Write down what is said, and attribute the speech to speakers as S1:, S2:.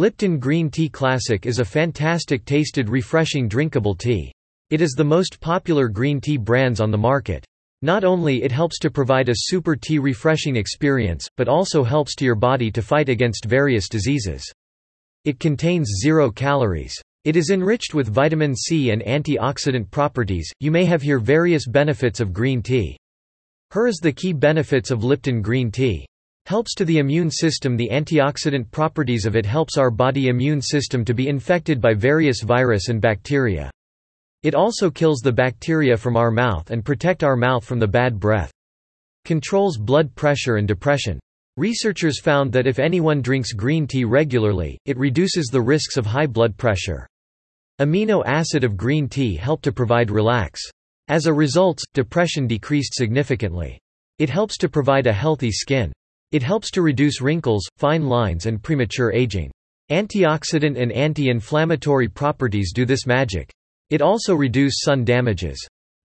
S1: Lipton Green Tea Classic is a fantastic tasted refreshing drinkable tea. It is the most popular green tea brands on the market. Not only it helps to provide a super tea refreshing experience, but also helps to your body to fight against various diseases. It contains zero calories. It is enriched with vitamin C and antioxidant properties. You may have here various benefits of green tea. Here is the key benefits of Lipton green tea. Helps to the immune system The antioxidant properties of it helps our body immune system to be infected by various virus and bacteria. It also kills the bacteria from our mouth and protect our mouth from the bad breath. Controls blood pressure and depression. Researchers found that if anyone drinks green tea regularly, it reduces the risks of high blood pressure. Amino acid of green tea help to provide relax. As a result, depression decreased significantly. It helps to provide a healthy skin. It helps to reduce wrinkles, fine lines and premature aging. Antioxidant and anti-inflammatory properties do this magic. It also reduce sun damages.